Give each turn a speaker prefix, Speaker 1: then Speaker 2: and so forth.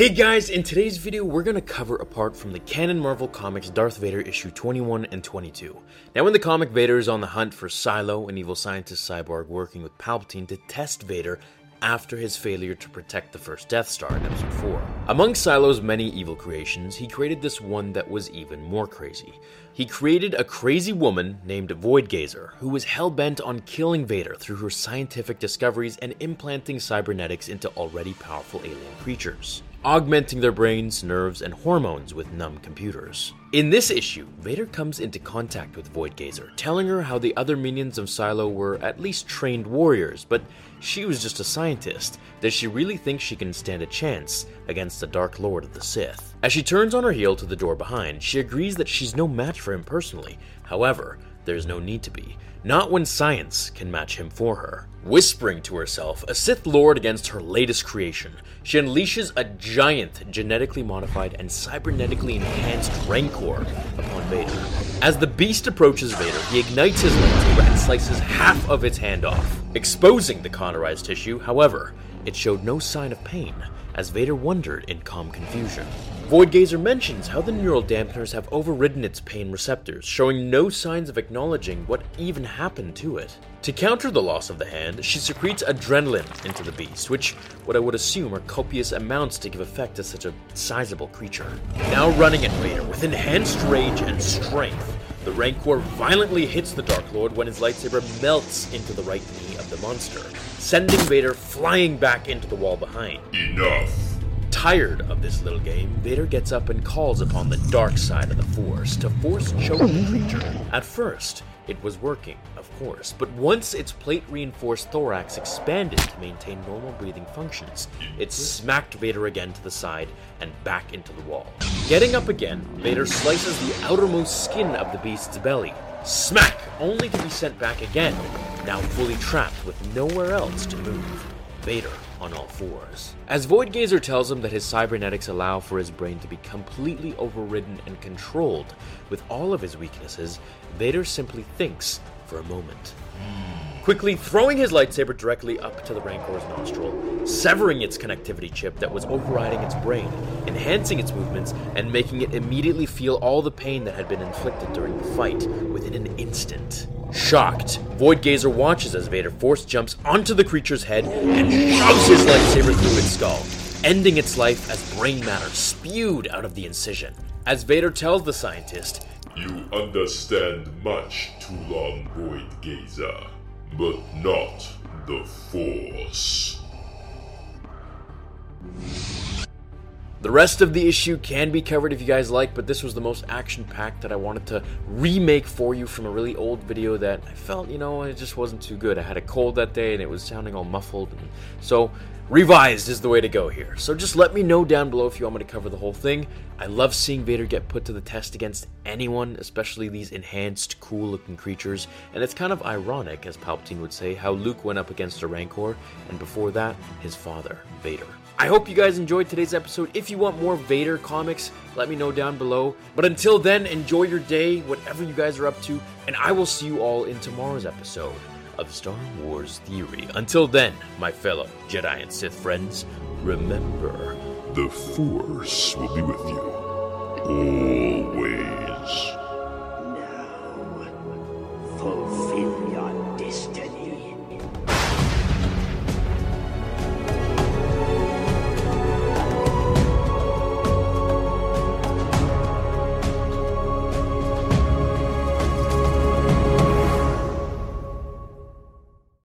Speaker 1: Hey guys, in today's video, we're gonna cover apart from the canon Marvel Comics Darth Vader issue 21 and 22. Now, in the comic, Vader is on the hunt for Cylo, an evil scientist cyborg working with Palpatine to test Vader after his failure to protect the first Death Star in episode 4. Among Cylo's many evil creations, he created this one that was even more crazy. He created a crazy woman named Voidgazer, who was hell bent on killing Vader through her scientific discoveries and implanting cybernetics into already powerful alien creatures, augmenting their brains, nerves, and hormones with numb computers. In this issue, Vader comes into contact with Voidgazer, telling her how the other minions of Cylo were at least trained warriors, but she was just a scientist. Does she really think she can stand a chance against the Dark Lord of the Sith? As she turns on her heel to the door behind, she agrees that she's no match for him personally. However, there's no need to be. Not when science can match him for her. Whispering to herself, a Sith Lord against her latest creation, she unleashes a giant, genetically modified and cybernetically enhanced Rancor upon Vader. As the beast approaches Vader, he ignites his lightsaber and slices half of its hand off, exposing the cauterized tissue. However, it showed no sign of pain, as Vader wondered in calm confusion. Voidgazer mentions how the neural dampeners have overridden its pain receptors, showing no signs of acknowledging what even happened to it. To counter the loss of the hand, she secretes adrenaline into the beast, which what I would assume are copious amounts to give effect to such a sizable creature. Now running at Vader with enhanced rage and strength, the Rancor violently hits the Dark Lord when his lightsaber melts into the right knee of the monster, sending Vader flying back into the wall behind.
Speaker 2: Enough.
Speaker 1: Tired of this little game, Vader gets up and calls upon the dark side of the Force to force choke the creature. At first, it was working, of course, but once its plate reinforced thorax expanded to maintain normal breathing functions, it smacked Vader again to the side and back into the wall. Getting up again, Vader slices the outermost skin of the beast's belly. Smack! Only to be sent back again, now fully trapped with nowhere else to move. Vader on all fours. As Voidgazer tells him that his cybernetics allow for his brain to be completely overridden and controlled with all of his weaknesses, Vader simply thinks for a moment. Hmm. Quickly throwing his lightsaber directly up to the Rancor's nostril, severing its connectivity chip that was overriding its brain, enhancing its movements, and making it immediately feel all the pain that had been inflicted during the fight within an instant. Shocked, Voidgazer watches as Vader force jumps onto the creature's head and shoves his lightsaber through its skull, ending its life as brain matter spewed out of the incision. As Vader tells the scientist,
Speaker 2: You understand much too long, Void Gazer, but not the Force.
Speaker 1: The rest of the issue can be covered if you guys like, but this was the most action packed that I wanted to remake for you from a really old video that I felt, you know, it just wasn't too good. I had a cold that day and it was sounding all muffled. So, revised is the way to go here. So, just let me know down below if you want me to cover the whole thing. I love seeing Vader get put to the test against anyone, especially these enhanced, cool looking creatures. And it's kind of ironic, as Palpatine would say, how Luke went up against a Rancor, and before that, his father, Vader. I hope you guys enjoyed today's episode. If you want more Vader comics, let me know down below. But until then, enjoy your day, whatever you guys are up to, and I will see you all in tomorrow's episode of Star Wars Theory. Until then, my fellow Jedi and Sith friends, remember
Speaker 2: the Force will be with you always. Now, fulfill.